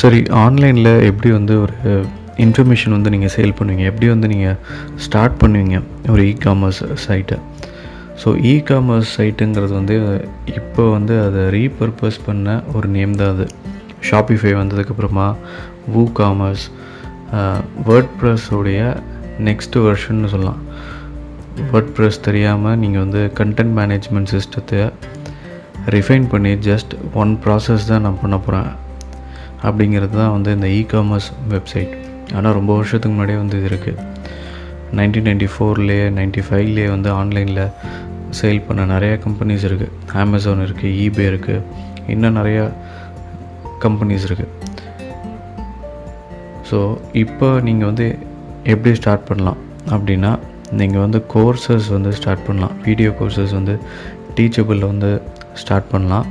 சரி ஆன்லைனில் எப்படி வந்து ஒரு இன்ஃபர்மேஷன் வந்து நீங்கள் சேல் பண்ணுவீங்க? எப்படி வந்து நீங்கள் ஸ்டார்ட் பண்ணுவீங்க? ஒரு இ காமர்ஸ் சைட்டை ஸோ இ காமர்ஸ் சைட்டுங்கிறது வந்து இப்போ வந்து அதை ரீபர்பஸ் பண்ண ஒரு நேம் தான் அது. ஷாப்பிஃபை வந்ததுக்கப்புறமா வூ காமர்ஸ் வேர்ட் ப்ரெஸ்ஸோடைய நெக்ஸ்ட் வெர்ஷன்னு சொல்லலாம். வேர்ட் ப்ரெஸ் தெரியாமல் நீங்கள் வந்து கண்டென்ட் மேனேஜ்மெண்ட் சிஸ்டத்தை ரிஃபைன் பண்ணி ஜஸ்ட் ஒன் ப்ராசஸ் தான் நான் பண்ண போகிறேன் அப்படிங்கிறது தான் வந்து இந்த இ காமர்ஸ் வெப்சைட் ஆனால் ரொம்ப வருஷத்துக்கு முன்னாடியே வந்து இது இருக்குது நைன்டீன் நைன்டி ஃபோர்லேயே நைன்டி ஃபைவ்லேயே வந்து ஆன்லைனில் சேல் பண்ண நிறையா கம்பெனிஸ் இருக்குது அமேசான் இருக்குது ஈபே இருக்குது இன்னும் நிறையா கம்பெனிஸ் இருக்குது ஸோ இப்போ நீங்கள் வந்து எப்படி ஸ்டார்ட் பண்ணலாம்? அப்படின்னா நீங்கள் வந்து கோர்சஸ் வந்து ஸ்டார்ட் பண்ணலாம். வீடியோ கோர்சஸ் வந்து டீச்சபிளில் வந்து ஸ்டார்ட் பண்ணலாம்.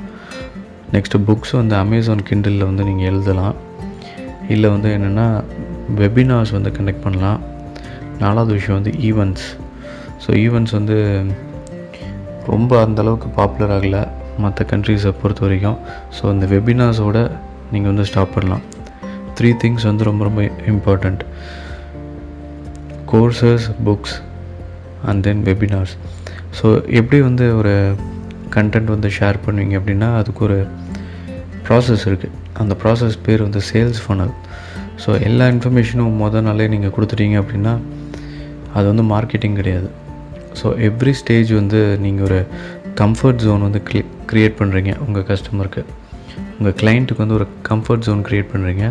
நெக்ஸ்ட்டு புக்ஸ் வந்து அமேசான் கிண்டலில் வந்து நீங்கள் எழுதலாம். இல்லை வந்து என்னென்னா வெபினார்ஸ் வந்து கண்டக்ட் பண்ணலாம். நாலாவது விஷயம் வந்து ஈவெண்ட்ஸ் ஸோ ஈவெண்ட்ஸ் வந்து ரொம்ப அந்தளவுக்கு பாப்புலர் ஆகலை மற்ற கண்ட்ரீஸை பொறுத்த வரைக்கும். ஸோ இந்த வெபினார்ஸோட நீங்கள் வந்து ஸ்டாப் பண்ணலாம். த்ரீ திங்ஸ் வந்து ரொம்ப ரொம்ப important courses books and then webinars so எப்படி வந்து ஒரு கண்டென்ட் வந்து ஷேர் பண்ணுவீங்க அப்படின்னா அதுக்கு ஒரு ப்ராசஸ் இருக்குது அந்த ப்ராசஸ் பேர் வந்து சேல்ஸ் ஃபனல் ஸோ எல்லா இன்ஃபர்மேஷனும் முத நாளே நீங்கள் கொடுத்துட்டீங்க அப்படின்னா அது வந்து மார்க்கெட்டிங் கிடையாது. ஸோ எவ்ரி ஸ்டேஜ் வந்து நீங்கள் ஒரு கம்ஃபர்ட் ஜோன் வந்து க்ளி க்ரியேட் பண்ணுறீங்க உங்கள் கஸ்டமருக்கு உங்கள் கிளைண்ட்டுக்கு வந்து ஒரு கம்ஃபர்ட் ஜோன் க்ரியேட் பண்ணுறீங்க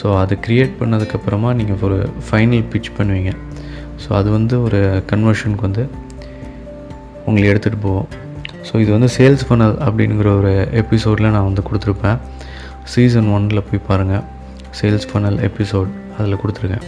ஸோ அது க்ரியேட் பண்ணதுக்கப்புறமா நீங்கள் ஒரு ஃபைனல் பிச் பண்ணுவீங்க. ஸோ அது வந்து ஒரு கன்வர்ஷனுக்கு வந்து உங்களை எடுத்துகிட்டு போவோம் ஸோ இது வந்து சேல்ஸ் ஃபனல் அப்படிங்கிற ஒரு எபிசோடில் நான் வந்து கொடுத்துருப்பேன். சீசன் ஒனில் போய் பாருங்கள் சேல்ஸ் ஃபனல் எபிசோட் அதில் கொடுத்துருக்கேன்.